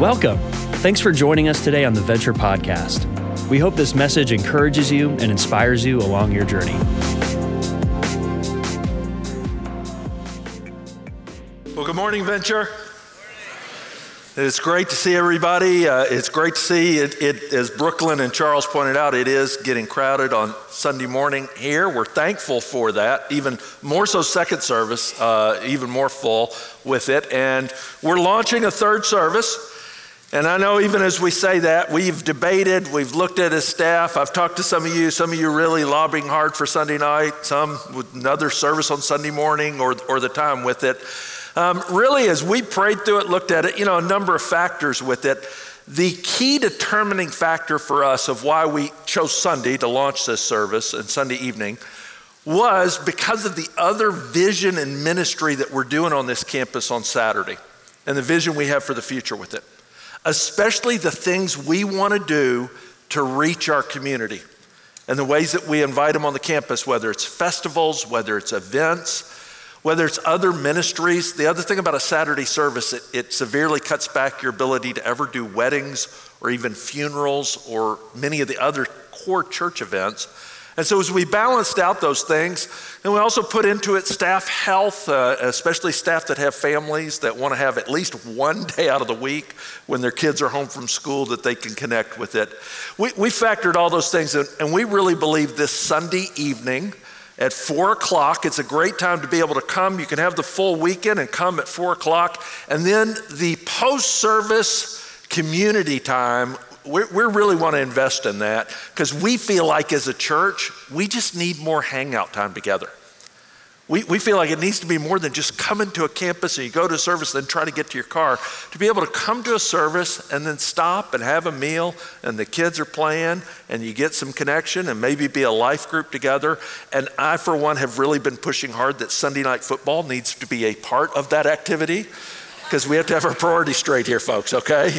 Welcome. Thanks for joining us today on the Venture Podcast. We hope this message encourages you and inspires you along your journey. Well, good morning, Venture. It's great to see everybody. Uh, it's great to see it, it, as Brooklyn and Charles pointed out, it is getting crowded on Sunday morning here. We're thankful for that. Even more so, second service, uh, even more full with it. And we're launching a third service. And I know even as we say that, we've debated, we've looked at as staff. I've talked to some of you, some of you really lobbying hard for Sunday night, some with another service on Sunday morning or, or the time with it. Um, really, as we prayed through it, looked at it, you know, a number of factors with it. The key determining factor for us of why we chose Sunday to launch this service and Sunday evening was because of the other vision and ministry that we're doing on this campus on Saturday and the vision we have for the future with it, especially the things we want to do to reach our community and the ways that we invite them on the campus, whether it's festivals, whether it's events whether it's other ministries. The other thing about a Saturday service, it, it severely cuts back your ability to ever do weddings or even funerals or many of the other core church events. And so, as we balanced out those things, and we also put into it staff health, uh, especially staff that have families that want to have at least one day out of the week when their kids are home from school that they can connect with it. We, we factored all those things in, and we really believe this Sunday evening at four o'clock. It's a great time to be able to come. You can have the full weekend and come at four o'clock. And then the post service community time, we really want to invest in that because we feel like as a church, we just need more hangout time together. We, we feel like it needs to be more than just coming to a campus and you go to a service, then try to get to your car. To be able to come to a service and then stop and have a meal, and the kids are playing, and you get some connection, and maybe be a life group together. And I, for one, have really been pushing hard that Sunday night football needs to be a part of that activity because we have to have our priorities straight here, folks, okay?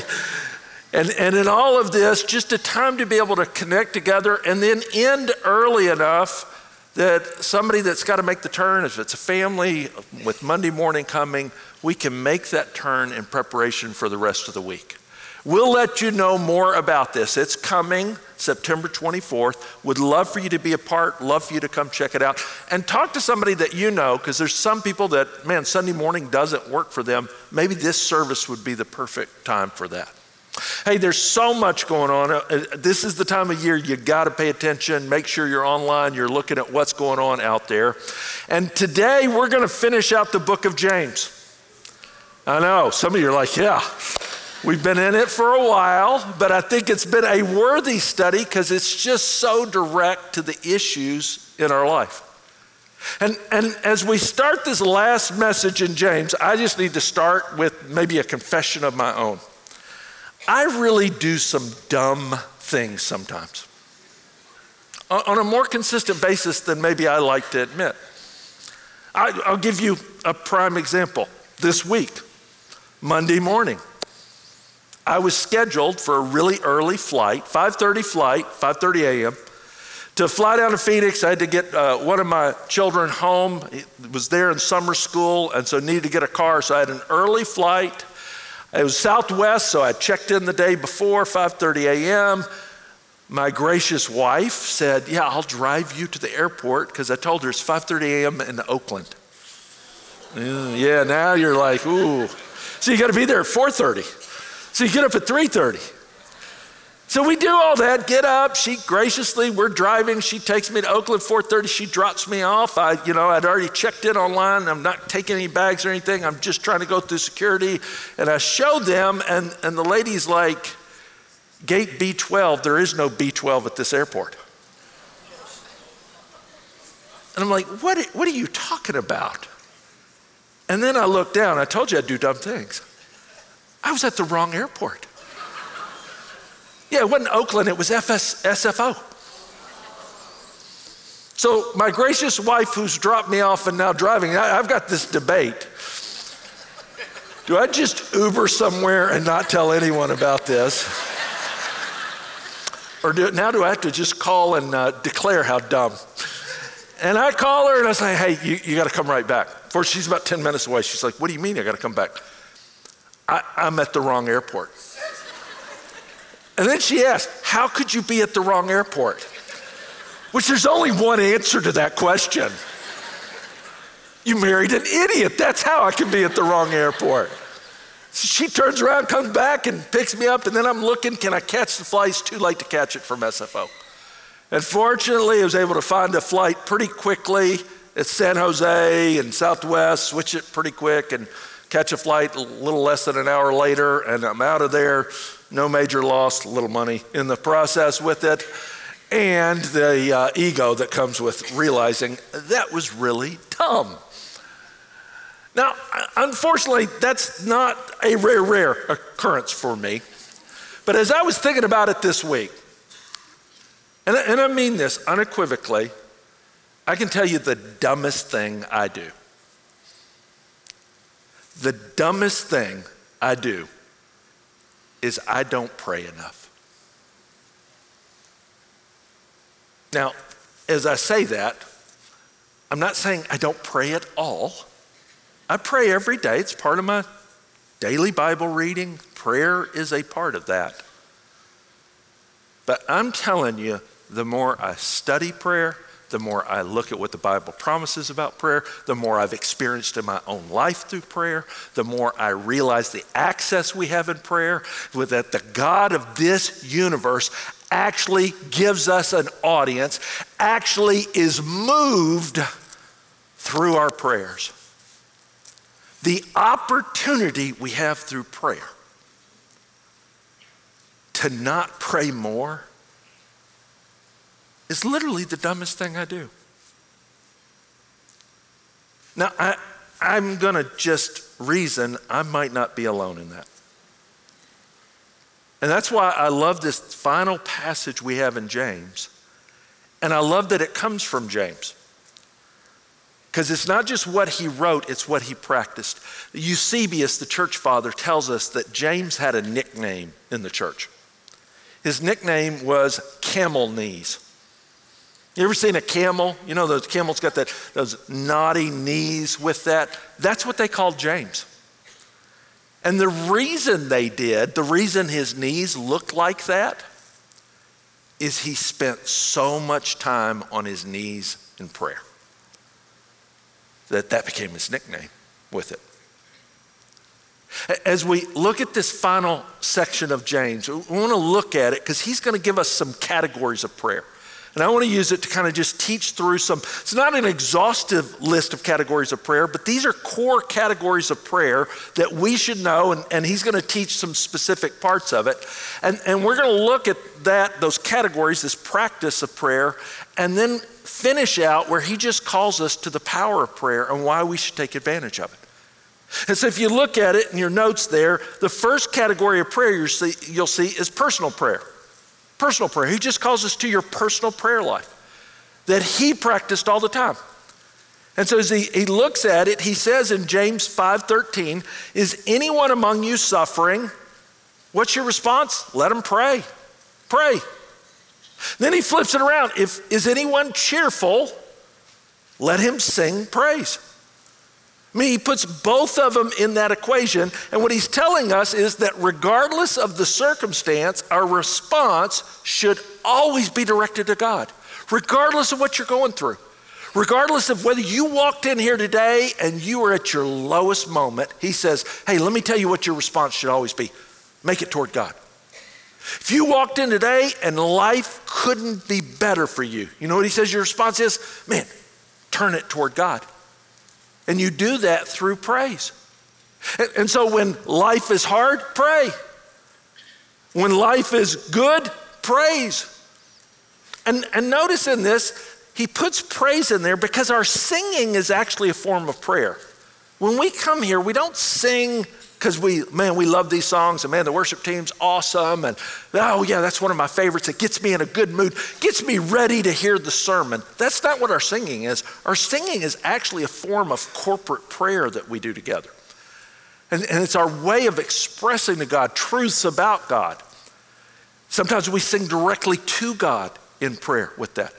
And, and in all of this, just a time to be able to connect together and then end early enough that somebody that's got to make the turn, if it's a family with Monday morning coming, we can make that turn in preparation for the rest of the week. We'll let you know more about this. It's coming September 24th. Would love for you to be a part, love for you to come check it out. And talk to somebody that you know, because there's some people that, man, Sunday morning doesn't work for them. Maybe this service would be the perfect time for that. Hey, there's so much going on. Uh, this is the time of year you got to pay attention. Make sure you're online, you're looking at what's going on out there. And today we're going to finish out the book of James. I know, some of you are like, yeah, we've been in it for a while, but I think it's been a worthy study because it's just so direct to the issues in our life. And, and as we start this last message in James, I just need to start with maybe a confession of my own. I really do some dumb things sometimes on a more consistent basis than maybe I like to admit. I, will give you a prime example. This week, Monday morning, I was scheduled for a really early flight, 5:30 flight, 5:30 a.m. To fly down to Phoenix, I had to get uh, one of my children home. He was there in summer school, and so needed to get a car. So I had an early flight it was Southwest, so I checked in the day before, 5:30 a.m. My gracious wife said, "Yeah, I'll drive you to the airport because I told her it's 5:30 a.m. in Oakland." Mm, yeah, now you're like, "Ooh." So you got to be there at 4:30. So you get up at 3:30. So we do all that, get up, she graciously, we're driving, she takes me to Oakland 4:30, she drops me off. I, you know, I'd already checked in online, I'm not taking any bags or anything, I'm just trying to go through security. And I showed them, and, and the lady's like, gate B12, there is no B12 at this airport. And I'm like, what, what are you talking about? And then I looked down, I told you I'd do dumb things. I was at the wrong airport. Yeah, it wasn't Oakland, it was FS, SFO. So, my gracious wife, who's dropped me off and now driving, I, I've got this debate. Do I just Uber somewhere and not tell anyone about this? Or do, now do I have to just call and uh, declare how dumb? And I call her and I say, hey, you, you got to come right back. For she's about 10 minutes away. She's like, what do you mean I got to come back? I, I'm at the wrong airport. And then she asked, How could you be at the wrong airport? Which there's only one answer to that question. You married an idiot. That's how I could be at the wrong airport. She turns around, comes back, and picks me up, and then I'm looking, can I catch the flight? It's too late to catch it from SFO. And fortunately, I was able to find a flight pretty quickly at San Jose and Southwest, switch it pretty quick, and catch a flight a little less than an hour later, and I'm out of there. No major loss, little money in the process with it, and the uh, ego that comes with realizing that was really dumb. Now, unfortunately, that's not a rare, rare occurrence for me. But as I was thinking about it this week, and, and I mean this unequivocally, I can tell you the dumbest thing I do. The dumbest thing I do is I don't pray enough. Now, as I say that, I'm not saying I don't pray at all. I pray every day. It's part of my daily Bible reading. Prayer is a part of that. But I'm telling you, the more I study prayer, the more I look at what the Bible promises about prayer, the more I've experienced in my own life through prayer, the more I realize the access we have in prayer, that the God of this universe actually gives us an audience, actually is moved through our prayers. The opportunity we have through prayer to not pray more is literally the dumbest thing I do. Now, I, I'm going to just reason I might not be alone in that. And that's why I love this final passage we have in James. And I love that it comes from James. Because it's not just what he wrote, it's what he practiced. Eusebius, the church father, tells us that James had a nickname in the church. His nickname was camel knees. You ever seen a camel? You know, those camels got that, those knotty knees with that? That's what they called James. And the reason they did, the reason his knees looked like that, is he spent so much time on his knees in prayer that that became his nickname with it. As we look at this final section of James, we want to look at it because he's going to give us some categories of prayer. And I want to use it to kind of just teach through some. It's not an exhaustive list of categories of prayer, but these are core categories of prayer that we should know, and, and he's going to teach some specific parts of it. And, and we're going to look at that, those categories, this practice of prayer, and then finish out where he just calls us to the power of prayer and why we should take advantage of it. And so if you look at it in your notes there, the first category of prayer see, you'll see is personal prayer. Personal prayer. He just calls us to your personal prayer life that he practiced all the time. And so as he, he looks at it, he says in James 5:13, is anyone among you suffering? What's your response? Let him pray. Pray. Then he flips it around. If is anyone cheerful, let him sing praise. I mean, he puts both of them in that equation. And what he's telling us is that regardless of the circumstance, our response should always be directed to God, regardless of what you're going through. Regardless of whether you walked in here today and you were at your lowest moment, he says, Hey, let me tell you what your response should always be make it toward God. If you walked in today and life couldn't be better for you, you know what he says your response is? Man, turn it toward God. And you do that through praise. And, and so when life is hard, pray. When life is good, praise. And, and notice in this, he puts praise in there because our singing is actually a form of prayer. When we come here, we don't sing because we, man, we love these songs, and man, the worship team's awesome, and oh yeah, that's one of my favorites. It gets me in a good mood, gets me ready to hear the sermon. That's not what our singing is. Our singing is actually a form of corporate prayer that we do together. And, and it's our way of expressing to God truths about God. Sometimes we sing directly to God in prayer with that.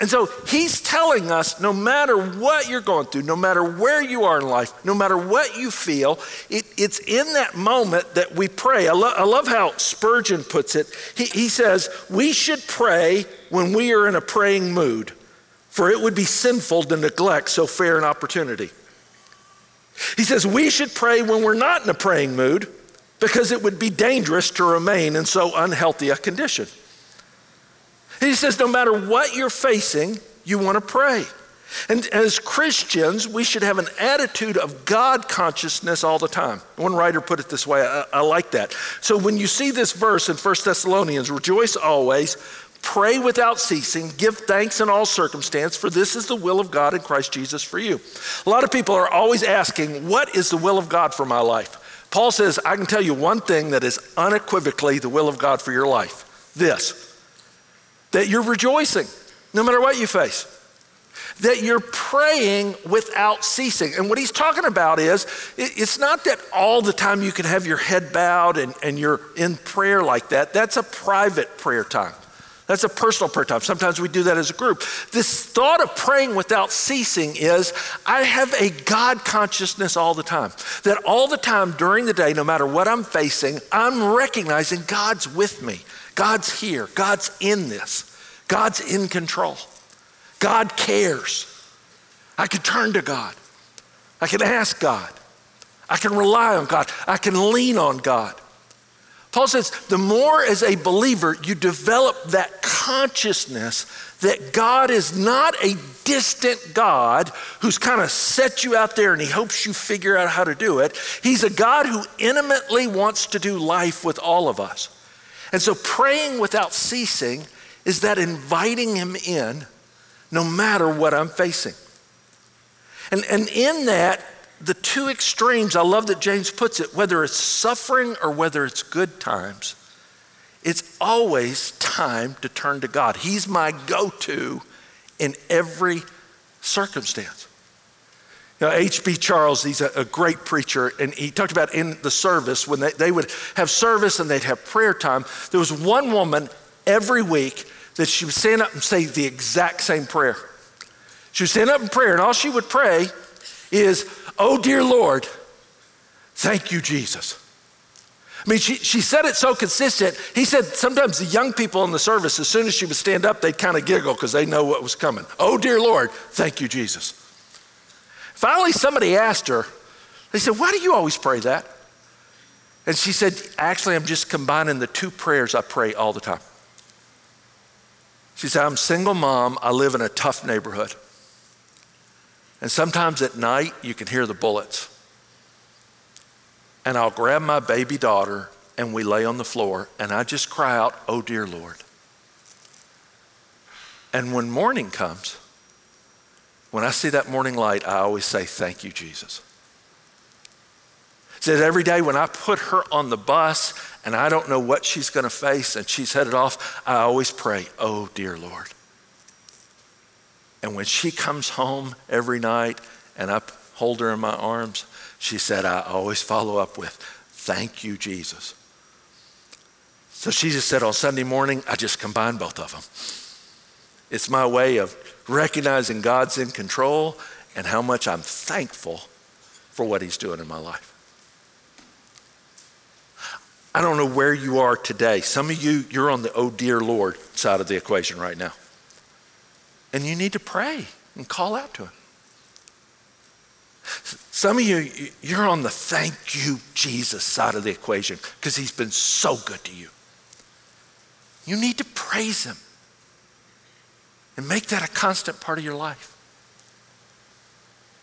And so he's telling us no matter what you're going through, no matter where you are in life, no matter what you feel, it, it's in that moment that we pray. I, lo- I love how Spurgeon puts it. He, he says, We should pray when we are in a praying mood, for it would be sinful to neglect so fair an opportunity. He says, We should pray when we're not in a praying mood, because it would be dangerous to remain in so unhealthy a condition. He says, no matter what you're facing, you want to pray. And as Christians, we should have an attitude of God consciousness all the time. One writer put it this way I, I, like that. So when you see this verse in 1 Thessalonians, rejoice always, pray without ceasing, give thanks in all circumstance, for this is the will of God in Christ Jesus for you. A lot of people are always asking, What is the will of God for my life? Paul says, I can tell you one thing that is unequivocally the will of God for your life this that you're rejoicing no matter what you face, that you're praying without ceasing. And what he's talking about is it's not that all the time you can have your head bowed and, and you're in prayer like that. That's a private prayer time. That's a personal prayer time. Sometimes we do that as a group. This thought of praying without ceasing is I have a God consciousness all the time. That all the time during the day, no matter what I'm facing, I'm recognizing God's with me. God's here. God's in this. God's in control. God cares. I can turn to God. I can ask God. I can rely on God. I can lean on God. Paul says the more as a believer you develop that consciousness that God is not a distant God who's kind of set you out there and he hopes you figure out how to do it. He's a God who intimately wants to do life with all of us. And so praying without ceasing is that inviting him in no matter what I'm facing. And, and in that, the two extremes, I love that James puts it, whether it's suffering or whether it's good times, it's always time to turn to God. He's my go to in every circumstance. Know, H.B. Charles, he's a, a, great preacher, and he talked about in the service when they, they would have service and they'd have prayer time. There was one woman every week that she would stand up and say the exact same prayer. She would stand up in prayer, and all she would pray is, Oh, dear Lord, thank you, Jesus. I mean, she, she said it so consistent. He said sometimes the young people in the service, as soon as she would stand up, they'd kind of giggle because they know what was coming. Oh, dear Lord, thank you, Jesus. Finally, somebody asked her, they said, Why do you always pray that? And she said, Actually, I'm just combining the two prayers I pray all the time. She said, I'm a single mom, I live in a tough neighborhood. And sometimes at night, you can hear the bullets. And I'll grab my baby daughter and we lay on the floor and I just cry out, Oh, dear Lord. And when morning comes, when I see that morning light, I always say, Thank you, Jesus. Said every day when I put her on the bus and I don't know what she's going to face and she's headed off, I always pray, Oh, dear Lord. And when she comes home every night and I hold her in my arms, she said, I always follow up with, Thank you, Jesus. So she just said on Sunday morning, I just combine both of them. It's my way of recognizing God's in control and how much I'm thankful for what He's doing in my life. I don't know where you are today. Some of you, you're on the oh dear Lord side of the equation right now. And you need to pray and call out to Him. Some of you, you're on the thank you, Jesus side of the equation because He's been so good to you. You need to praise Him and make that a constant part of your life.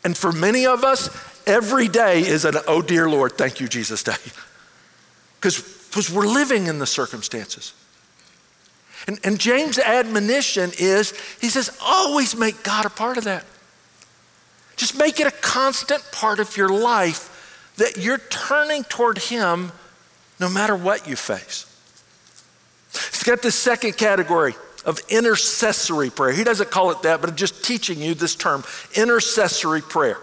And for many of us, every day is an oh dear Lord, thank you, Jesus day. Because we're living in the circumstances. And, and James' admonition is he says, always make God a part of that. Just make it a constant part of your life that you're turning toward Him no matter what you face. It's got this second category of intercessory prayer. He doesn't call it that, but I'm just teaching you this term, intercessory prayer.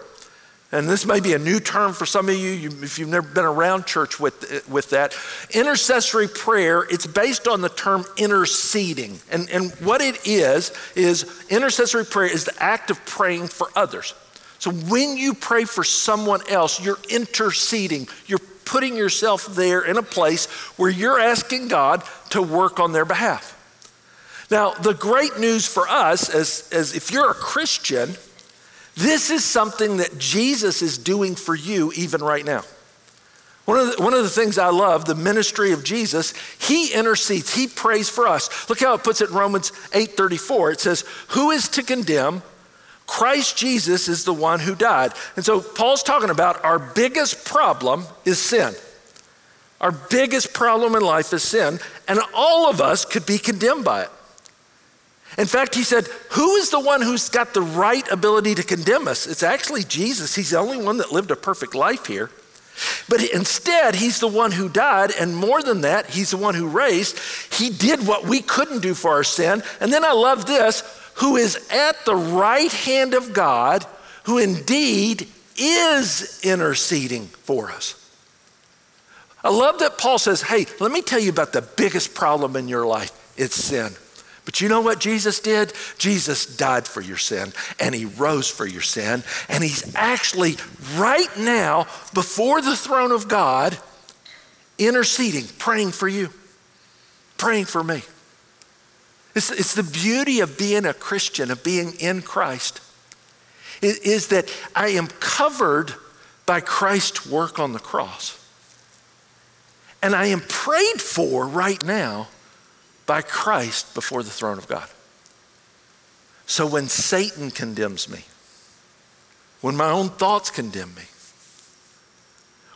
and this may be a new term for some of you, you if you've never been around church with, with that. Intercessory prayer, it's based on the term interceding. And, and what it is, is intercessory prayer is the act of praying for others. So when you pray for someone else, you're interceding. You're putting yourself there in a place where you're asking God to work on their behalf. Now, the great news for us, as, as if you're a Christian, this is something that Jesus is doing for you even right now. One of, the, one of the things I love, the ministry of Jesus, he intercedes, he prays for us. Look how it puts it in Romans 8:34. It says, "Who is to condemn? Christ Jesus is the one who died." And so Paul's talking about our biggest problem is sin. Our biggest problem in life is sin, and all of us could be condemned by it. In fact, he said, Who is the one who's got the right ability to condemn us? It's actually Jesus. He's the only one that lived a perfect life here. But instead, he's the one who died, and more than that, he's the one who raised. He did what we couldn't do for our sin. And then I love this who is at the right hand of God, who indeed is interceding for us. I love that Paul says, Hey, let me tell you about the biggest problem in your life it's sin. But you know what Jesus did? Jesus died for your sin and he rose for your sin. And he's actually right now before the throne of God interceding, praying for you, praying for me. It's, it's the beauty of being a Christian, of being in Christ, is, is that I am covered by Christ's work on the cross. And I am prayed for right now by Christ before the throne of God. So when Satan condemns me, when my own thoughts condemn me,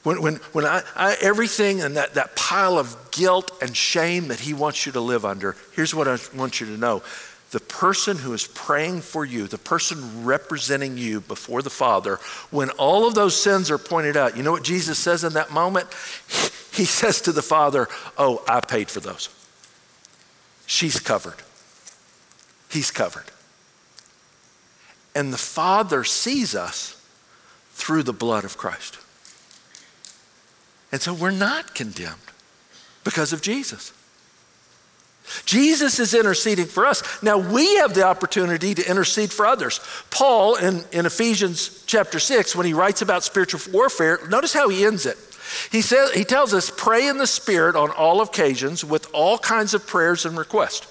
when, when, when I, I, everything and that, that pile of guilt and shame that he wants you to live under, here's what I want you to know. The person who is praying for you, the person representing you before the Father, when all of those sins are pointed out, you know what Jesus says in that moment? He says to the Father, Oh, I paid for those. She's covered. He's covered. And the Father sees us through the blood of Christ. And so we're not condemned because of Jesus. Jesus is interceding for us. Now we have the opportunity to intercede for others. Paul in, in Ephesians chapter 6, when he writes about spiritual warfare, notice how he ends it. He, says, he tells us, pray in the Spirit on all occasions with all kinds of prayers and requests.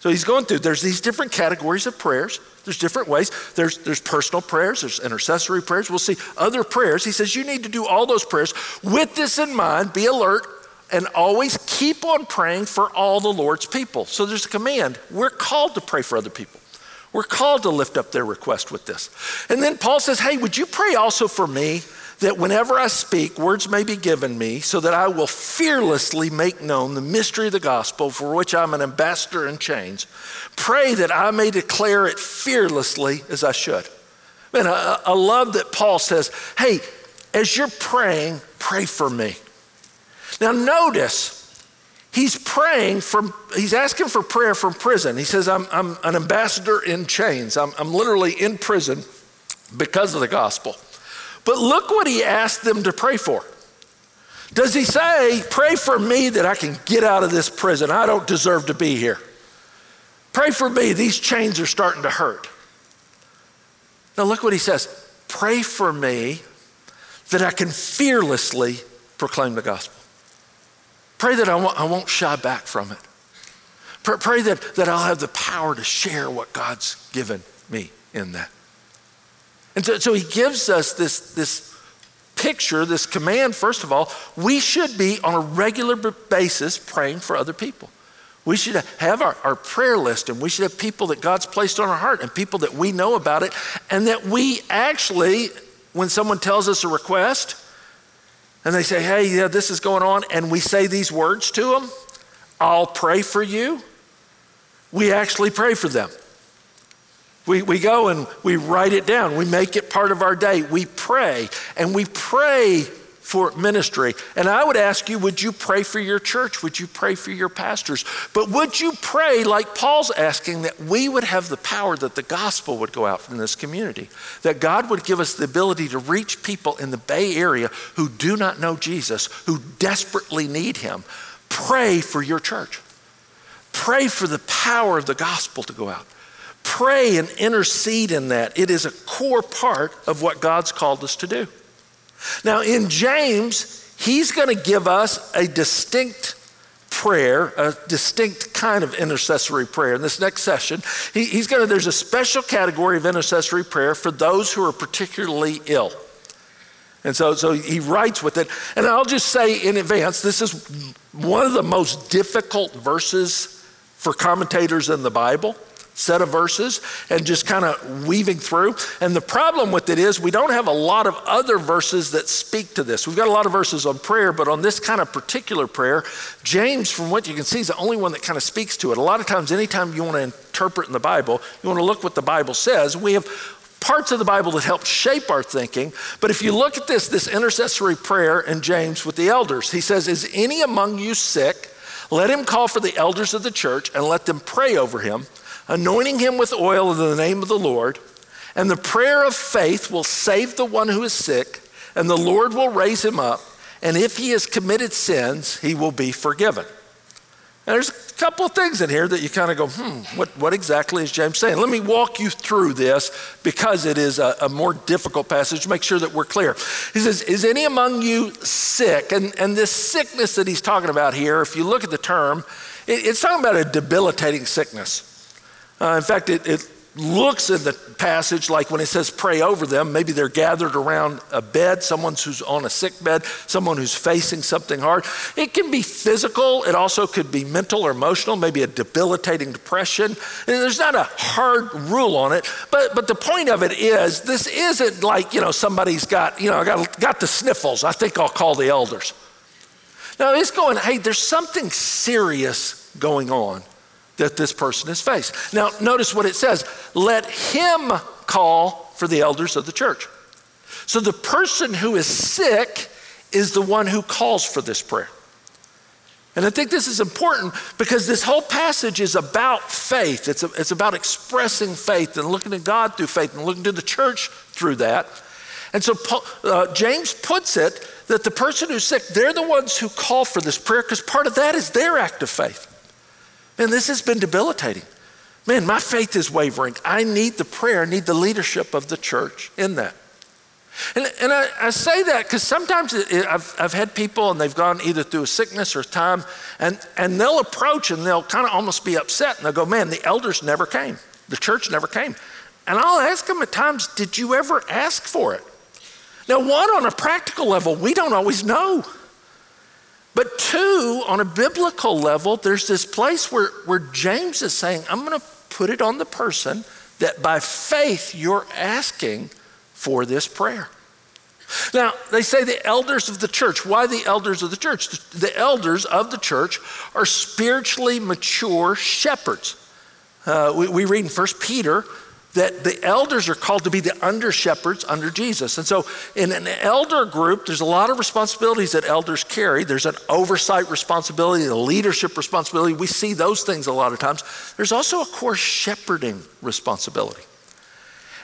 So he's going through, there's these different categories of prayers. There's different ways. There's, there's personal prayers, there's intercessory prayers. We'll see other prayers. He says you need to do all those prayers. With this in mind, be alert and always keep on praying for all the Lord's people. So there's a command. We're called to pray for other people. We're called to lift up their request with this. And then Paul says, Hey, would you pray also for me? That whenever I speak, words may be given me, so that I will fearlessly make known the mystery of the gospel for which I'm an ambassador in chains. Pray that I may declare it fearlessly as I should. Man, I, I love that Paul says, hey, as you're praying, pray for me. Now, notice, he's praying from, he's asking for prayer from prison. He says, I'm, I'm an ambassador in chains. I'm, I'm literally in prison because of the gospel. But look what he asked them to pray for. Does he say, Pray for me that I can get out of this prison? I don't deserve to be here. Pray for me, these chains are starting to hurt. Now, look what he says Pray for me that I can fearlessly proclaim the gospel. Pray that I won't, I won't shy back from it. Pray that, that I'll have the power to share what God's given me in that. And so, so he gives us this, this picture, this command, first of all, we should be on a regular basis praying for other people. We should have our, our prayer list and we should have people that God's placed on our heart and people that we know about it, and that we actually, when someone tells us a request and they say, hey, yeah, this is going on, and we say these words to them, I'll pray for you, we actually pray for them. We, we go and we write it down. We make it part of our day. We pray, and we pray for ministry. And I would ask you, would you pray for your church? Would you pray for your pastors? But would you pray, like Paul's asking, that we would have the power that the gospel would go out from this community? That God would give us the ability to reach people in the Bay Area who do not know Jesus, who desperately need him. Pray for your church. Pray for the power of the gospel to go out. Pray and intercede in that. It is a core part of what God's called us to do. Now, in James, he's going to give us a distinct prayer, a distinct kind of intercessory prayer. In this next session, he, he's going to, there's a special category of intercessory prayer for those who are particularly ill. And so, so he writes with it. And I'll just say in advance, this is one of the most difficult verses for commentators in the Bible set of verses and just kind of weaving through. And the problem with it is we don't have a lot of other verses that speak to this. We've got a lot of verses on prayer, but on this kind of particular prayer, James, from what you can see, is the only one that kind of speaks to it. A lot of times, anytime you want to interpret in the Bible, you want to look what the Bible says. We have parts of the Bible that help shape our thinking. But if you look at this, this intercessory prayer in James with the elders, he says, Is any among you sick? Let him call for the elders of the church and let them pray over him anointing him with oil in the name of the Lord. And the prayer of faith will save the one who is sick, and the Lord will raise him up. And if he has committed sins, he will be forgiven. And there's a couple of things in here that you kind of go, hmm, what, what exactly is James saying? Let me walk you through this because it is a, a more difficult passage make sure that we're clear. He says, Is any among you sick? And, and this sickness that he's talking about here, if you look at the term, it, it's talking about a debilitating sickness. Uh, in fact, it, it looks in the passage like when it says pray over them, maybe they're gathered around a bed, someone who's on a sick bed, someone who's facing something hard. It can be physical, it also could be mental or emotional, maybe a debilitating depression. There's not a hard rule on it, but, but the point of it is this isn't like, you know, somebody's got, you know, I got, got the sniffles. I think I'll call the elders. Now it's going, hey, there's something serious going on that this person has faced. Now, notice what it says let him call for the elders of the church. So the person who is sick is the one who calls for this prayer. And I think this is important because this whole passage is about faith. It's, a, it's about expressing faith and looking to God through faith and looking to the church through that. And so uh, James puts it that the person who's sick, they're the ones who call for this prayer because part of that is their act of faith. Man, this has been debilitating. Man, my faith is wavering. I need the prayer, I need the leadership of the church in that. And, and I, I say that because sometimes it, it, I've, I've had people and they've gone either through a sickness or time, and, and they'll approach and they'll kind of almost be upset and they'll go, Man, the elders never came, the church never came. And I'll ask them at times, Did you ever ask for it? Now, one, on a practical level, we don't always know. But two, on a biblical level, there's this place where, where James is saying, I'm going to put it on the person that by faith you're asking for this prayer. Now, they say the elders of the church. Why the elders of the church? The elders of the church are spiritually mature shepherds. Uh, we, we read in 1 Peter that the elders are called to be the under shepherds under Jesus. And so, in an elder group, there's a lot of responsibilities that elders carry. There's an oversight responsibility, a leadership responsibility. We see those things a lot of times. There's also a core shepherding responsibility.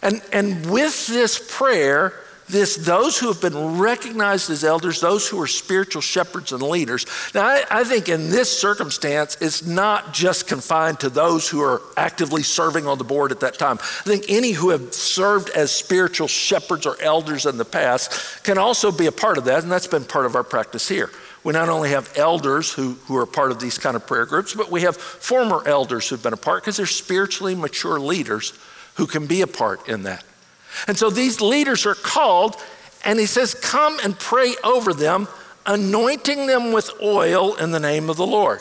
And, and with this prayer, this those who have been recognized as elders, those who are spiritual shepherds and leaders. Now, I, I, think in this circumstance, it's not just confined to those who are actively serving on the board at that time. I think any who have served as spiritual shepherds or elders in the past can also be a part of that, and that's been part of our practice here. We not only have elders who, who are part of these kind of prayer groups, but we have former elders who've been a part because they're spiritually mature leaders who can be a part in that. And so these leaders are called, and he says, Come and pray over them, anointing them with oil in the name of the Lord.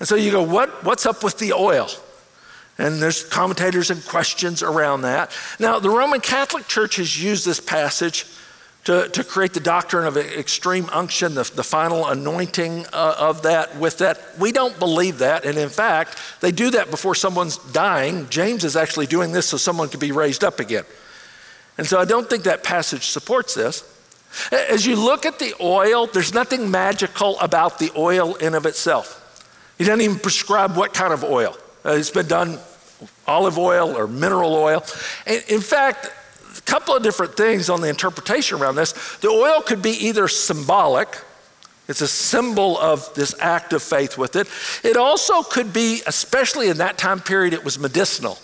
And so you go, what, What's up with the oil? And there's commentators and questions around that. Now, the Roman Catholic Church has used this passage to, to create the doctrine of extreme unction, the, the final anointing uh, of that with that. We don't believe that. And in fact, they do that before someone's dying. James is actually doing this so someone can be raised up again. And so I don't think that passage supports this. As you look at the oil, there's nothing magical about the oil in of itself. He doesn't even prescribe what kind of oil. Uh, it's been done olive oil or mineral oil. And In fact, a couple of different things on the interpretation around this. The oil could be either symbolic, it's a symbol of this act of faith with it. It also could be, especially in that time period, it was medicinal.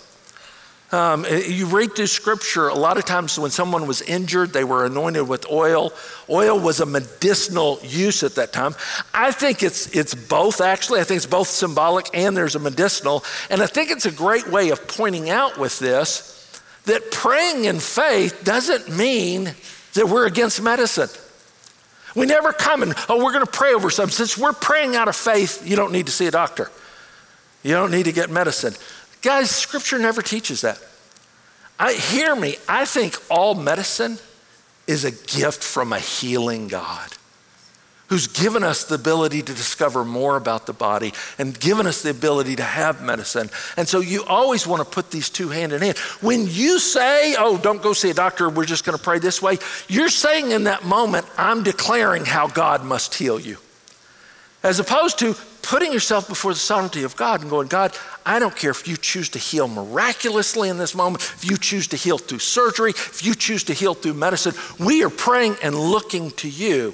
Um, you read through scripture, a lot of times when someone was injured, they were anointed with oil. Oil was a medicinal use at that time. I think it's, it's both, actually. I think it's both symbolic and there's a medicinal. And I think it's a great way of pointing out with this that praying in faith doesn't mean that we're against medicine. We never come and, oh, we're going to pray over something. Since we're praying out of faith, you don't need to see a doctor. You don't need to get medicine. Guys, scripture never teaches that. I, hear me, I think all medicine is a gift from a healing God who's given us the ability to discover more about the body and given us the ability to have medicine. And so you always want to put these two hand in hand. When you say, oh, don't go see a doctor, we're just going to pray this way, you're saying in that moment, I'm declaring how God must heal you. As opposed to putting yourself before the sovereignty of God and going, God, I don't care if you choose to heal miraculously in this moment, if you choose to heal through surgery, if you choose to heal through medicine. We are praying and looking to you.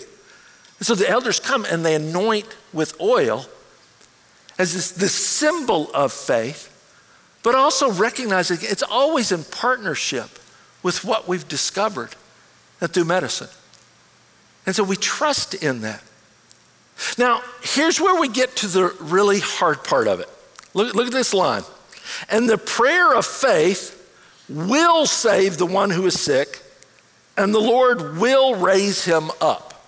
And so the elders come and they anoint with oil as this, this symbol of faith, but also recognizing it's always in partnership with what we've discovered through medicine. And so we trust in that. Now, here's where we get to the really hard part of it. Look, look at this line. And the prayer of faith will save the one who is sick, and the Lord will raise him up.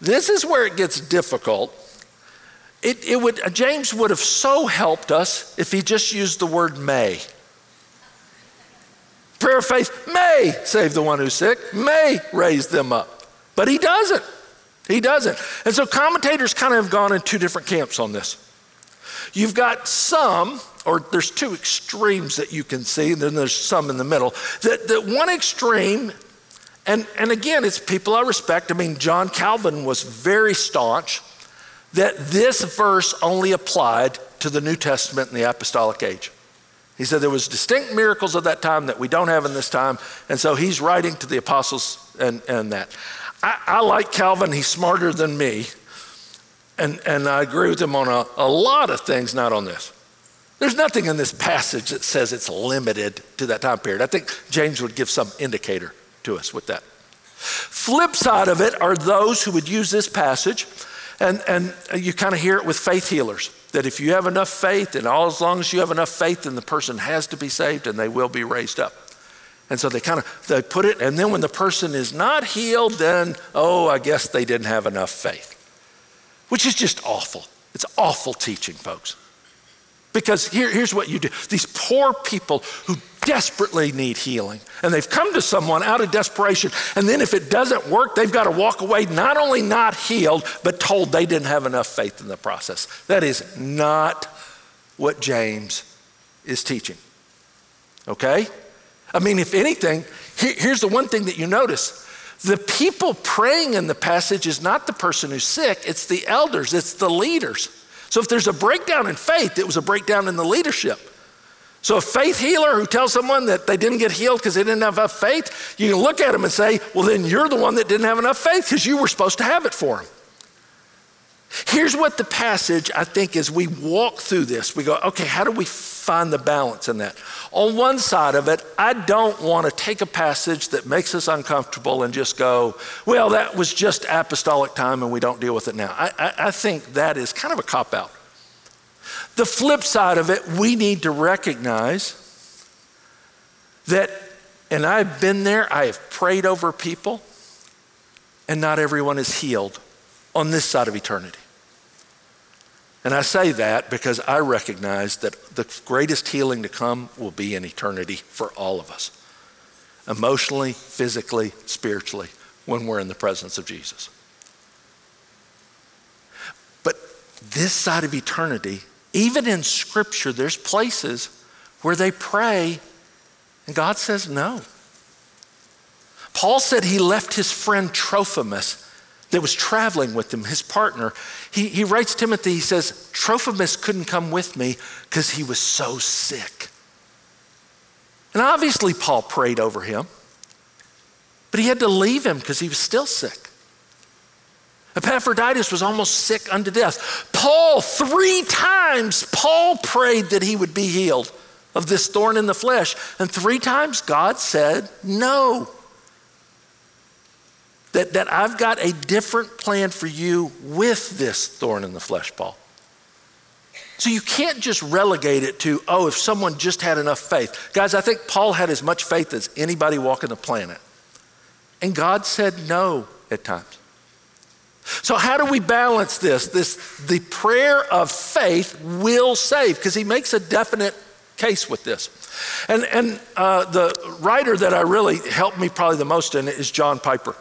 This is where it gets difficult. It, it would, James would have so helped us if he just used the word may. Prayer of faith may save the one who's sick, may raise them up. But he doesn't. He doesn't. And so commentators kind of have gone in two different camps on this. You've got some, or there's two extremes that you can see, and then there's some in the middle. That, that one extreme, and, and again, it's people I respect. I mean, John Calvin was very staunch that this verse only applied to the New Testament and the apostolic age. He said there was distinct miracles of that time that we don't have in this time, and so he's writing to the apostles and, and that. I, I like Calvin, he's smarter than me. And, and I agree with him on a, a lot of things, not on this. There's nothing in this passage that says it's limited to that time period. I think James would give some indicator to us with that. Flip side of it are those who would use this passage, and, and you kind of hear it with faith healers that if you have enough faith, and all as long as you have enough faith, then the person has to be saved and they will be raised up. And so they kind of they put it, and then when the person is not healed, then oh, I guess they didn't have enough faith, which is just awful. It's awful teaching, folks. Because here, here's what you do these poor people who desperately need healing, and they've come to someone out of desperation, and then if it doesn't work, they've got to walk away not only not healed, but told they didn't have enough faith in the process. That is not what James is teaching. Okay? I mean, if anything, here, here's the one thing that you notice the people praying in the passage is not the person who's sick, it's the elders, it's the leaders. So if there's a breakdown in faith, it was a breakdown in the leadership. So a faith healer who tells someone that they didn't get healed because they didn't have enough faith, you can look at them and say, well, then you're the one that didn't have enough faith because you were supposed to have it for them. Here's what the passage, I think, as we walk through this, we go, okay, how do we find the balance in that? On one side of it, I don't want to take a passage that makes us uncomfortable and just go, well, that was just apostolic time and we don't deal with it now. I, I, I think that is kind of a cop out. The flip side of it, we need to recognize that, and I've been there, I have prayed over people, and not everyone is healed on this side of eternity. And I say that because I recognize that the greatest healing to come will be in eternity for all of us emotionally, physically, spiritually, when we're in the presence of Jesus. But this side of eternity, even in Scripture, there's places where they pray and God says no. Paul said he left his friend Trophimus that was traveling with him, his partner. He, he writes Timothy, he says, Trophimus couldn't come with me because he was so sick. And obviously, Paul prayed over him, but he had to leave him because he was still sick. Epaphroditus was almost sick unto death. Paul, three times, Paul prayed that he would be healed of this thorn in the flesh. And three times God said, No. That, that I've got a different plan for you with this thorn in the flesh, Paul. So you can't just relegate it to, oh, if someone just had enough faith. Guys, I think Paul had as much faith as anybody walking the planet. And God said no at times. So, how do we balance this? This the prayer of faith will save, because he makes a definite case with this. And, and uh, the writer that I really helped me probably the most in it is John Piper.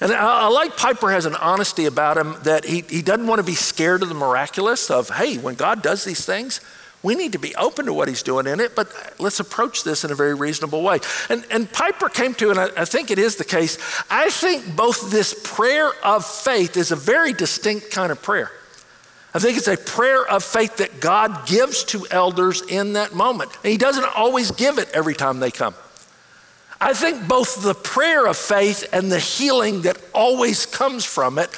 And I, I, like Piper has an honesty about him that he, he doesn't want to be scared of the miraculous, of, hey, when God does these things, we need to be open to what he's doing in it, but let's approach this in a very reasonable way. And, and Piper came to, and I, I think it is the case, I think both this prayer of faith is a very distinct kind of prayer. I think it's a prayer of faith that God gives to elders in that moment. And He doesn't always give it every time they come. I think both the prayer of faith and the healing that always comes from it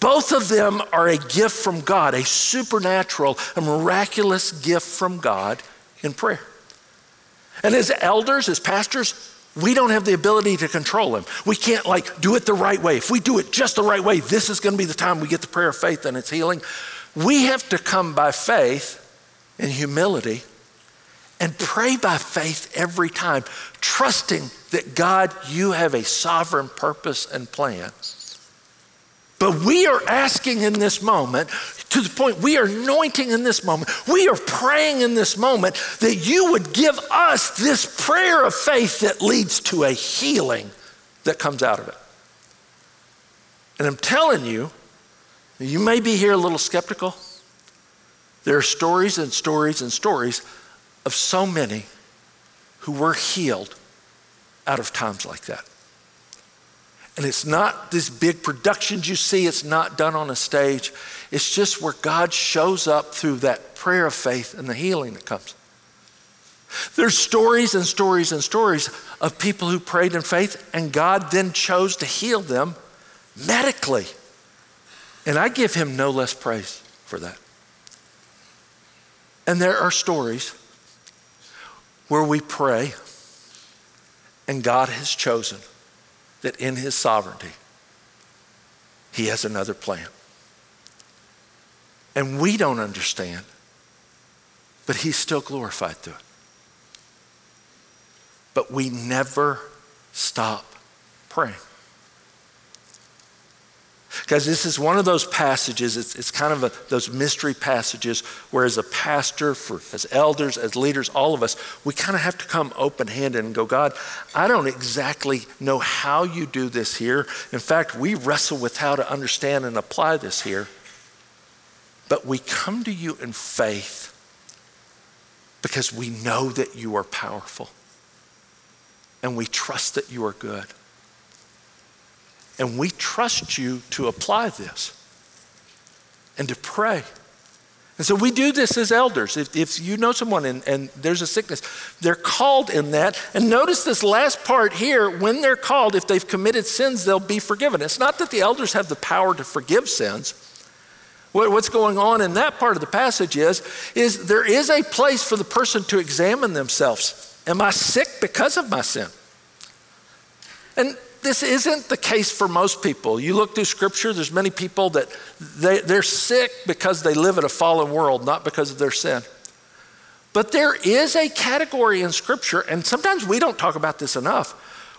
both of them are a gift from God, a supernatural, a miraculous gift from God in prayer. And as elders, as pastors, we don't have the ability to control them. We can't like do it the right way. If we do it just the right way, this is going to be the time we get the prayer of faith and it's healing. We have to come by faith and humility and pray by faith every time, trusting that God, you have a sovereign purpose and plan but we are asking in this moment, to the point we are anointing in this moment, we are praying in this moment that you would give us this prayer of faith that leads to a healing that comes out of it. And I'm telling you, you may be here a little skeptical. There are stories and stories and stories of so many who were healed out of times like that. And it's not these big productions you see, it's not done on a stage. It's just where God shows up through that prayer of faith and the healing that comes. There's stories and stories and stories of people who prayed in faith and God then chose to heal them medically. And I give him no less praise for that. And there are stories where we pray and God has chosen that in his sovereignty, he has another plan. And we don't understand, but he's still glorified through it. But we never stop praying. Guys, this is one of those passages, it's, it's kind of a, those mystery passages where, as a pastor, for, as elders, as leaders, all of us, we kind of have to come open handed and go, God, I don't exactly know how you do this here. In fact, we wrestle with how to understand and apply this here. But we come to you in faith because we know that you are powerful and we trust that you are good. And we trust you to apply this and to pray. And so we do this as elders. If, if you know someone and, and, there's a sickness, they're called in that. And notice this last part here when they're called, if they've committed sins, they'll be forgiven. It's not that the elders have the power to forgive sins. What, what's going on in that part of the passage is, is there is a place for the person to examine themselves. Am I sick because of my sin? And this isn't the case for most people. You look through scripture, there's many people that they, they're sick because they live in a fallen world, not because of their sin. But there is a category in scripture, and sometimes we don't talk about this enough,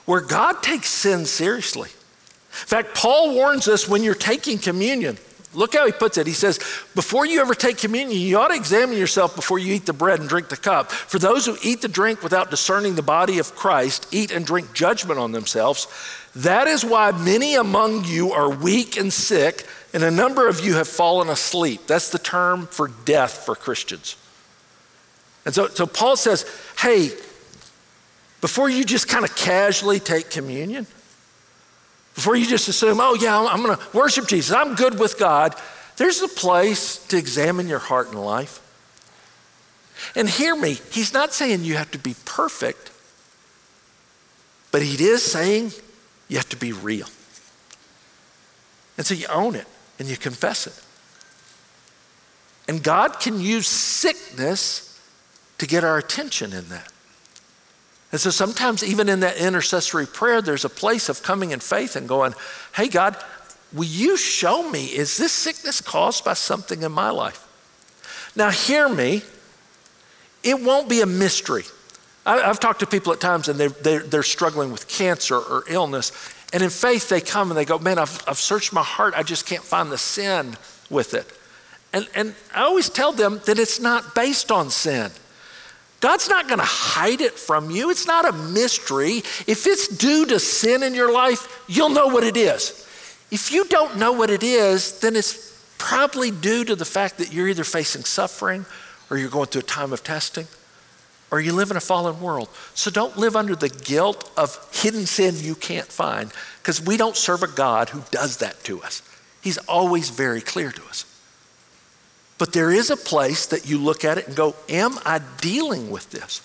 where God takes sin seriously. In fact, Paul warns us when you're taking communion, Look how he puts it. He says, Before you ever take communion, you ought to examine yourself before you eat the bread and drink the cup. For those who eat the drink without discerning the body of Christ eat and drink judgment on themselves. That is why many among you are weak and sick, and a number of you have fallen asleep. That's the term for death for Christians. And so, so Paul says, Hey, before you just kind of casually take communion, before you just assume, oh, yeah, I'm going to worship Jesus, I'm good with God, there's a place to examine your heart and life. And hear me, he's not saying you have to be perfect, but he is saying you have to be real. And so you own it and you confess it. And God can use sickness to get our attention in that. And so sometimes, even in that intercessory prayer, there's a place of coming in faith and going, Hey, God, will you show me, is this sickness caused by something in my life? Now, hear me, it won't be a mystery. I, have talked to people at times and they're, they're, they're, struggling with cancer or illness. And in faith, they come and they go, Man, I've, I've searched my heart. I just can't find the sin with it. And, and I always tell them that it's not based on sin. God's not going to hide it from you. It's not a mystery. If it's due to sin in your life, you'll know what it is. If you don't know what it is, then it's probably due to the fact that you're either facing suffering or you're going through a time of testing or you live in a fallen world. So don't live under the guilt of hidden sin you can't find because we don't serve a God who does that to us. He's always very clear to us. But there is a place that you look at it and go, Am I dealing with this?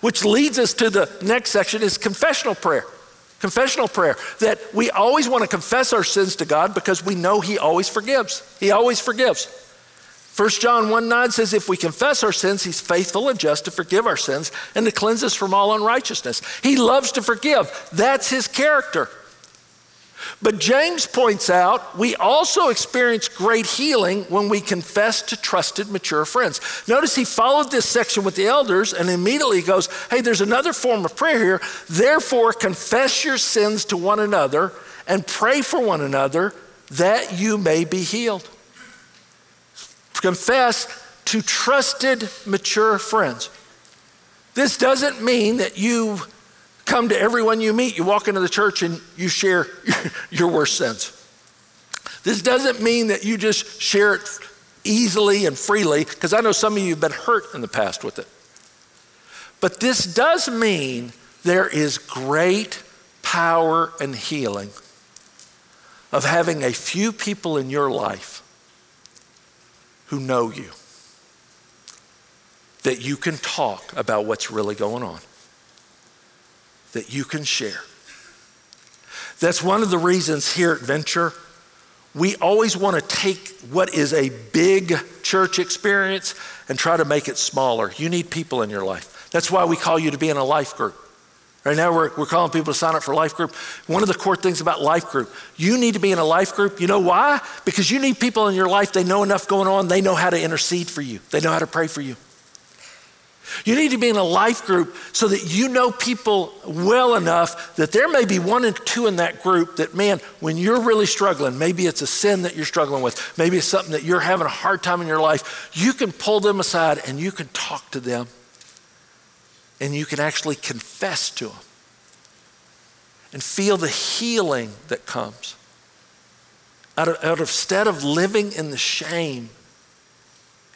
Which leads us to the next section is confessional prayer. Confessional prayer that we always want to confess our sins to God because we know He always forgives. He always forgives. 1 John 1 9 says, If we confess our sins, He's faithful and just to forgive our sins and to cleanse us from all unrighteousness. He loves to forgive. That's His character. But James points out we also experience great healing when we confess to trusted, mature friends. Notice he followed this section with the elders and immediately goes, Hey, there's another form of prayer here. Therefore, confess your sins to one another and pray for one another that you may be healed. Confess to trusted, mature friends. This doesn't mean that you come to everyone you meet, you walk into the church and you share your worst sins. This doesn't mean that you just share it easily and freely, because I know some of you have been hurt in the past with it. But this does mean there is great power and healing of having a few people in your life who know you, that you can talk about what's really going on that you can share. That's one of the reasons here at Venture, we always want to take what is a big church experience and try to make it smaller. You need people in your life. That's why we call you to be in a life group. Right now, we're, we're calling people to sign up for life group. One of the core things about life group, you need to be in a life group. You know why? Because you need people in your life, they know enough going on, they know how to intercede for you, they know how to pray for you. You need to be in a life group so that you know people well enough that there may be one and two in that group that, man, when you're really struggling, maybe it's a sin that you're struggling with, maybe it's something that you're having a hard time in your life, you can pull them aside and you can talk to them and you can actually confess to them and feel the healing that comes. Out of, out of instead of living in the shame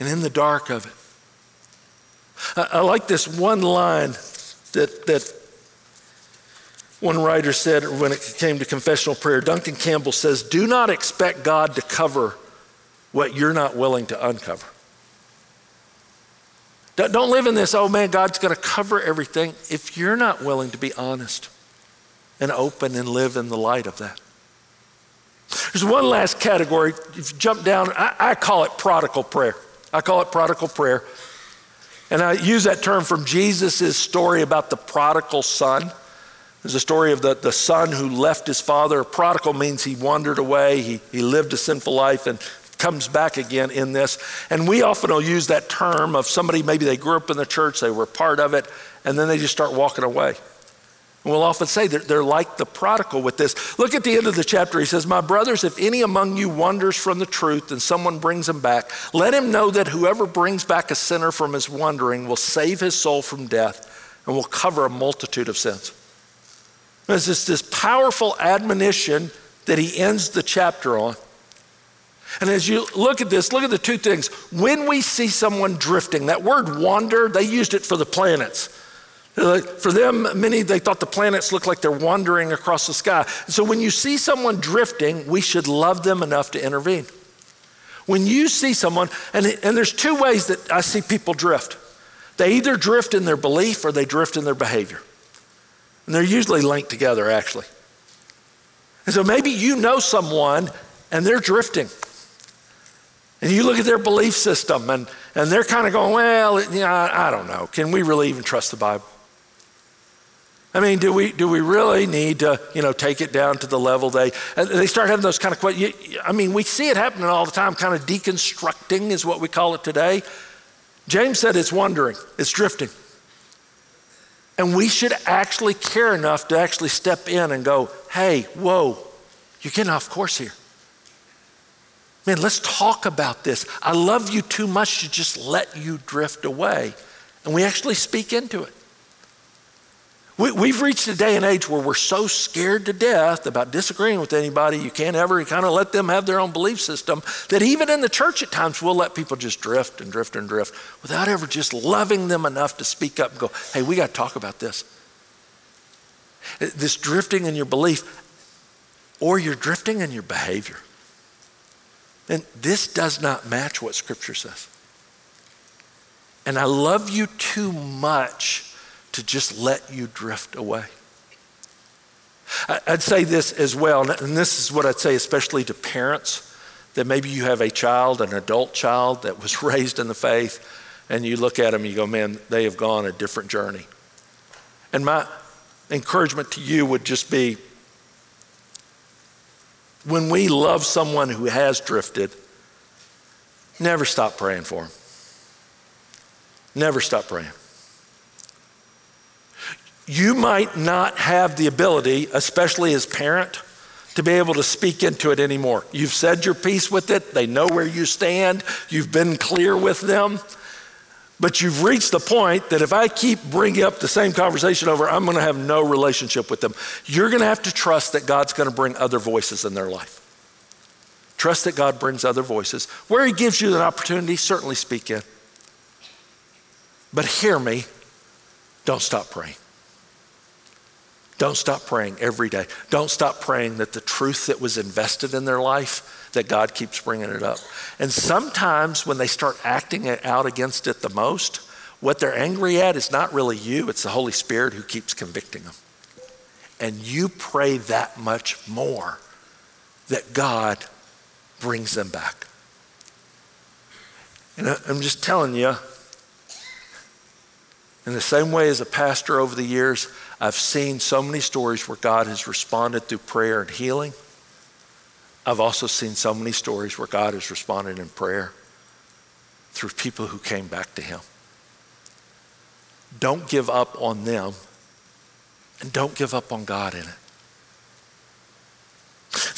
and in the dark of it, I, I like this one line that, that one writer said when it came to confessional prayer. Duncan Campbell says, Do not expect God to cover what you're not willing to uncover. Don't live in this, oh man, God's going to cover everything if you're not willing to be honest and open and live in the light of that. There's one last category. If you jump down, I, I call it prodigal prayer. I call it prodigal prayer. And I use that term from Jesus' story about the prodigal son. There's a story of the, the son who left his father. Prodigal means he wandered away, he, he lived a sinful life, and comes back again in this. And we often will use that term of somebody, maybe they grew up in the church, they were part of it, and then they just start walking away. And we'll often say they're, they're like the prodigal with this. Look at the end of the chapter. He says, My brothers, if any among you wanders from the truth and someone brings him back, let him know that whoever brings back a sinner from his wandering will save his soul from death and will cover a multitude of sins. There's this, this powerful admonition that he ends the chapter on. And as you look at this, look at the two things. When we see someone drifting, that word wander, they used it for the planets. For them, many, they thought the planets looked like they're wandering across the sky. So when you see someone drifting, we should love them enough to intervene. When you see someone, and, and there's two ways that I see people drift they either drift in their belief or they drift in their behavior. And they're usually linked together, actually. And so maybe you know someone and they're drifting. And you look at their belief system and, and they're kind of going, well, you know, I, I don't know. Can we really even trust the Bible? I mean, do we, do we really need to, you know, take it down to the level they, they start having those kind of questions. I mean, we see it happening all the time, kind of deconstructing is what we call it today. James said it's wandering, it's drifting. And we should actually care enough to actually step in and go, hey, whoa, you're getting off course here. Man, let's talk about this. I love you too much to just let you drift away. And we actually speak into it. We, have reached a day and age where we're so scared to death about disagreeing with anybody, you can't ever kind of let them have their own belief system, that even in the church at times we'll let people just drift and drift and drift without ever just loving them enough to speak up and go, hey, we got to talk about this. Uh, this drifting in your belief, or you're drifting in your behavior. And this does not match what Scripture says. And I love you too much to just let you drift away. I'd say this as well, and this is what I'd say especially to parents that maybe you have a child, an adult child that was raised in the faith, and you look at them and you go, man, they have gone a different journey. And my encouragement to you would just be when we love someone who has drifted, never stop praying for them. Never stop praying. You might not have the ability, especially as parent, to be able to speak into it anymore. You've said your piece with it, they know where you stand, you've been clear with them. But you've reached the point that if I keep bringing up the same conversation over, I'm going to have no relationship with them. You're going to have to trust that God's going to bring other voices in their life. Trust that God brings other voices. Where He gives you an opportunity, certainly speak in. But hear me, don't stop praying. Don't stop praying every day. Don't stop praying that the truth that was invested in their life, that God keeps bringing it up. And sometimes when they start acting out against it the most, what they're angry at is not really you, it's the Holy Spirit who keeps convicting them. And you pray that much more that God brings them back. And I'm just telling you, in the same way as a pastor over the years, I've seen so many stories where God has responded through prayer and healing. I've also seen so many stories where God has responded in prayer through people who came back to Him. Don't give up on them, and don't give up on God in it.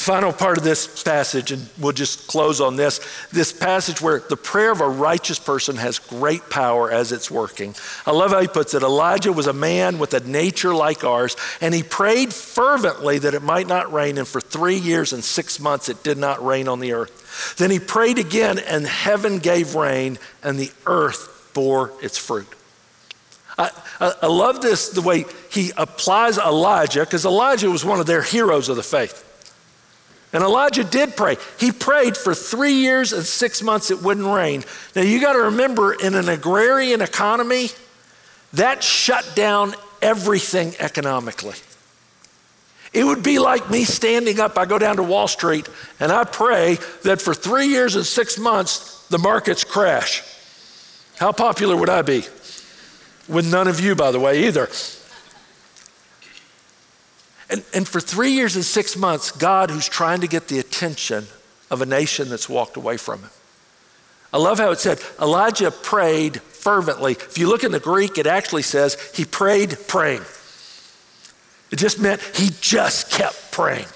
Final part of this passage, and we'll just close on this this passage where the prayer of a righteous person has great power as it's working. I love how he puts it Elijah was a man with a nature like ours, and he prayed fervently that it might not rain, and for three years and six months it did not rain on the earth. Then he prayed again, and heaven gave rain, and the earth bore its fruit. I, I, I love this the way he applies Elijah, because Elijah was one of their heroes of the faith. And Elijah did pray. He prayed for three years and six months it wouldn't rain. Now you got to remember, in an agrarian economy, that shut down everything economically. It would be like me standing up, I go down to Wall Street, and I pray that for three years and six months, the markets crash. How popular would I be? With none of you, by the way, either. And, and for three years and six months, God, who's trying to get the attention of a nation that's walked away from him. I love how it said Elijah prayed fervently. If you look in the Greek, it actually says he prayed praying. It just meant he just kept praying.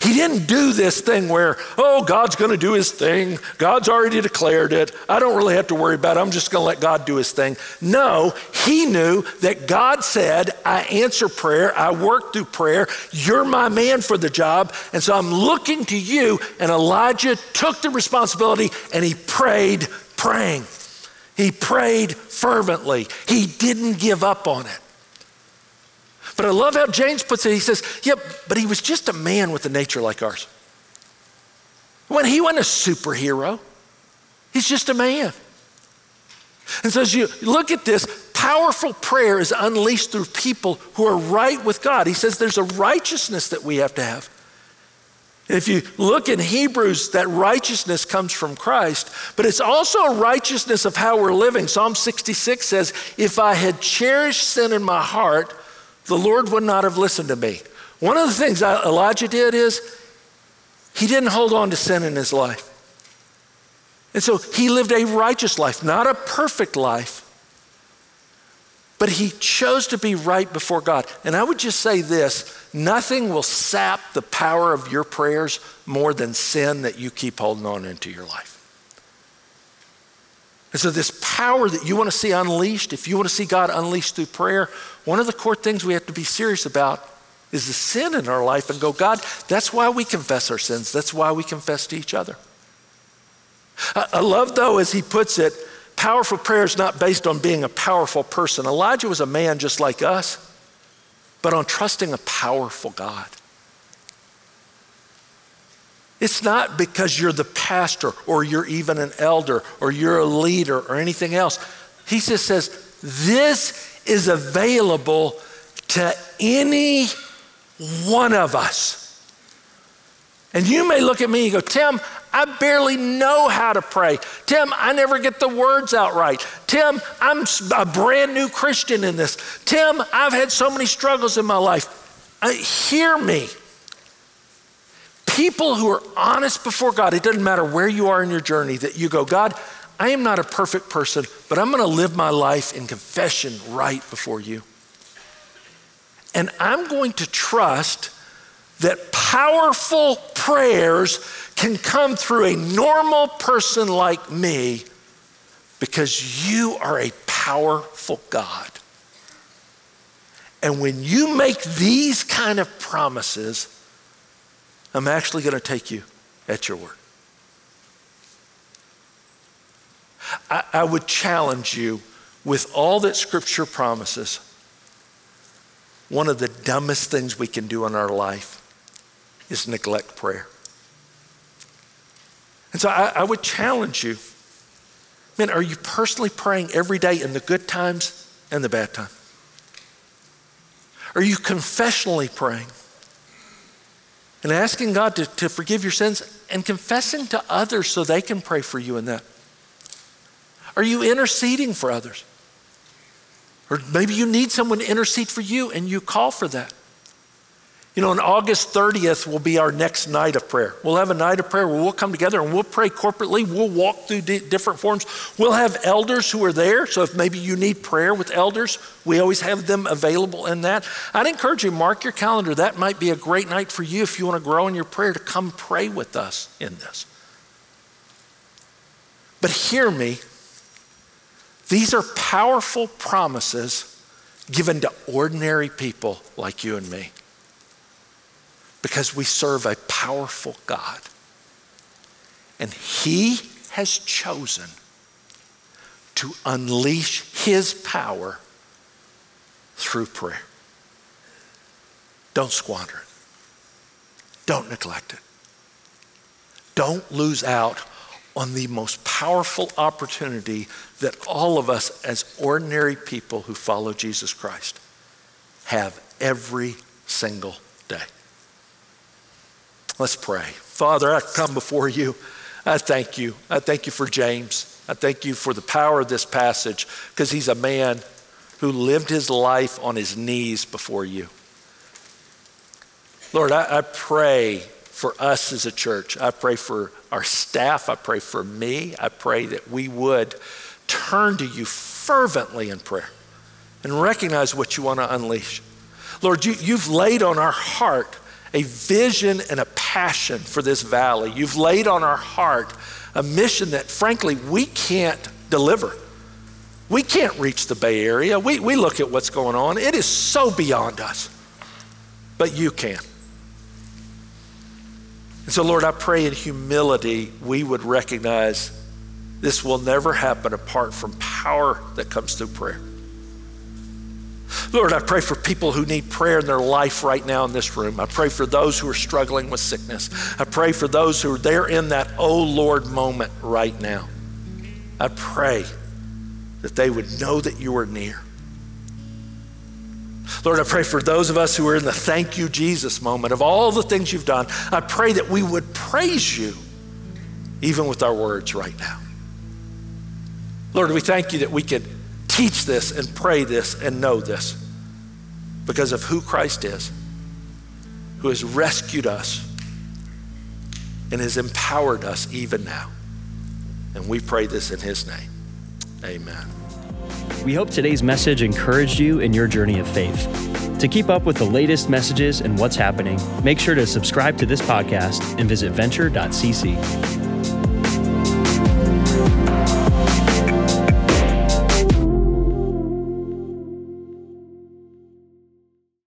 He didn't do this thing where, oh, God's going to do his thing. God's already declared it. I don't really have to worry about it. I'm just going to let God do his thing. No, he knew that God said, I answer prayer. I work through prayer. You're my man for the job. And so I'm looking to you. And Elijah took the responsibility and he prayed praying. He prayed fervently. He didn't give up on it. But I love how James puts it. He says, Yep, but he was just a man with a nature like ours. When he wasn't a superhero, he's just a man. And so as you look at this, powerful prayer is unleashed through people who are right with God. He says there's a righteousness that we have to have. If you look in Hebrews, that righteousness comes from Christ, but it's also a righteousness of how we're living. Psalm 66 says, If I had cherished sin in my heart, the Lord would not have listened to me. One of the things Elijah did is he didn't hold on to sin in his life. And so he lived a righteous life, not a perfect life, but he chose to be right before God. And I would just say this nothing will sap the power of your prayers more than sin that you keep holding on into your life. And so, this power that you want to see unleashed, if you want to see God unleashed through prayer, one of the core things we have to be serious about is the sin in our life and go, God, that's why we confess our sins. That's why we confess to each other. I love, though, as he puts it, powerful prayer is not based on being a powerful person. Elijah was a man just like us, but on trusting a powerful God. It's not because you're the pastor or you're even an elder or you're a leader or anything else. He just says, This is available to any one of us. And you may look at me and go, Tim, I barely know how to pray. Tim, I never get the words out right. Tim, I'm a brand new Christian in this. Tim, I've had so many struggles in my life. Uh, hear me. People who are honest before God, it doesn't matter where you are in your journey, that you go, God, I am not a perfect person, but I'm going to live my life in confession right before you. And I'm going to trust that powerful prayers can come through a normal person like me because you are a powerful God. And when you make these kind of promises, I'm actually going to take you at your word. I, I, would challenge you with all that Scripture promises. One of the dumbest things we can do in our life is neglect prayer. And so I, I would challenge you man, are you personally praying every day in the good times and the bad times? Are you confessionally praying and asking God to, to forgive your sins and confessing to others so they can pray for you in that? Are you interceding for others? Or maybe you need someone to intercede for you and you call for that. You know, on August 30th will be our next night of prayer. We'll have a night of prayer where we'll come together and we'll pray corporately. We'll walk through di- different forms. We'll have elders who are there. So if maybe you need prayer with elders, we always have them available in that. I'd encourage you, mark your calendar. That might be a great night for you if you want to grow in your prayer to come pray with us in this. But hear me. These are powerful promises given to ordinary people like you and me because we serve a powerful God. And He has chosen to unleash His power through prayer. Don't squander it. Don't neglect it. Don't lose out on the most powerful opportunity that all of us, as ordinary people who follow Jesus Christ, have every single day. Let's pray. Father, I come before you. I thank you. I thank you for James. I thank you for the power of this passage because he's a man who lived his life on his knees before you. Lord, I, I pray for us as a church. I pray for our staff. I pray for me. I pray that we would turn to you fervently in prayer and recognize what you want to unleash. Lord, you, you've laid on our heart a vision and a passion for this valley. You've laid on our heart a mission that, frankly, we can't deliver. We can't reach the Bay Area. We, we look at what's going on, it is so beyond us. But you can. And so, Lord, I pray in humility we would recognize this will never happen apart from power that comes through prayer. Lord, I pray for people who need prayer in their life right now in this room. I pray for those who are struggling with sickness. I pray for those who are there in that, oh Lord, moment right now. I pray that they would know that you are near. Lord, I pray for those of us who are in the thank you, Jesus moment of all the things you've done. I pray that we would praise you even with our words right now. Lord, we thank you that we could teach this and pray this and know this because of who Christ is, who has rescued us and has empowered us even now. And we pray this in his name. Amen. We hope today's message encouraged you in your journey of faith. To keep up with the latest messages and what's happening, make sure to subscribe to this podcast and visit venture.cc.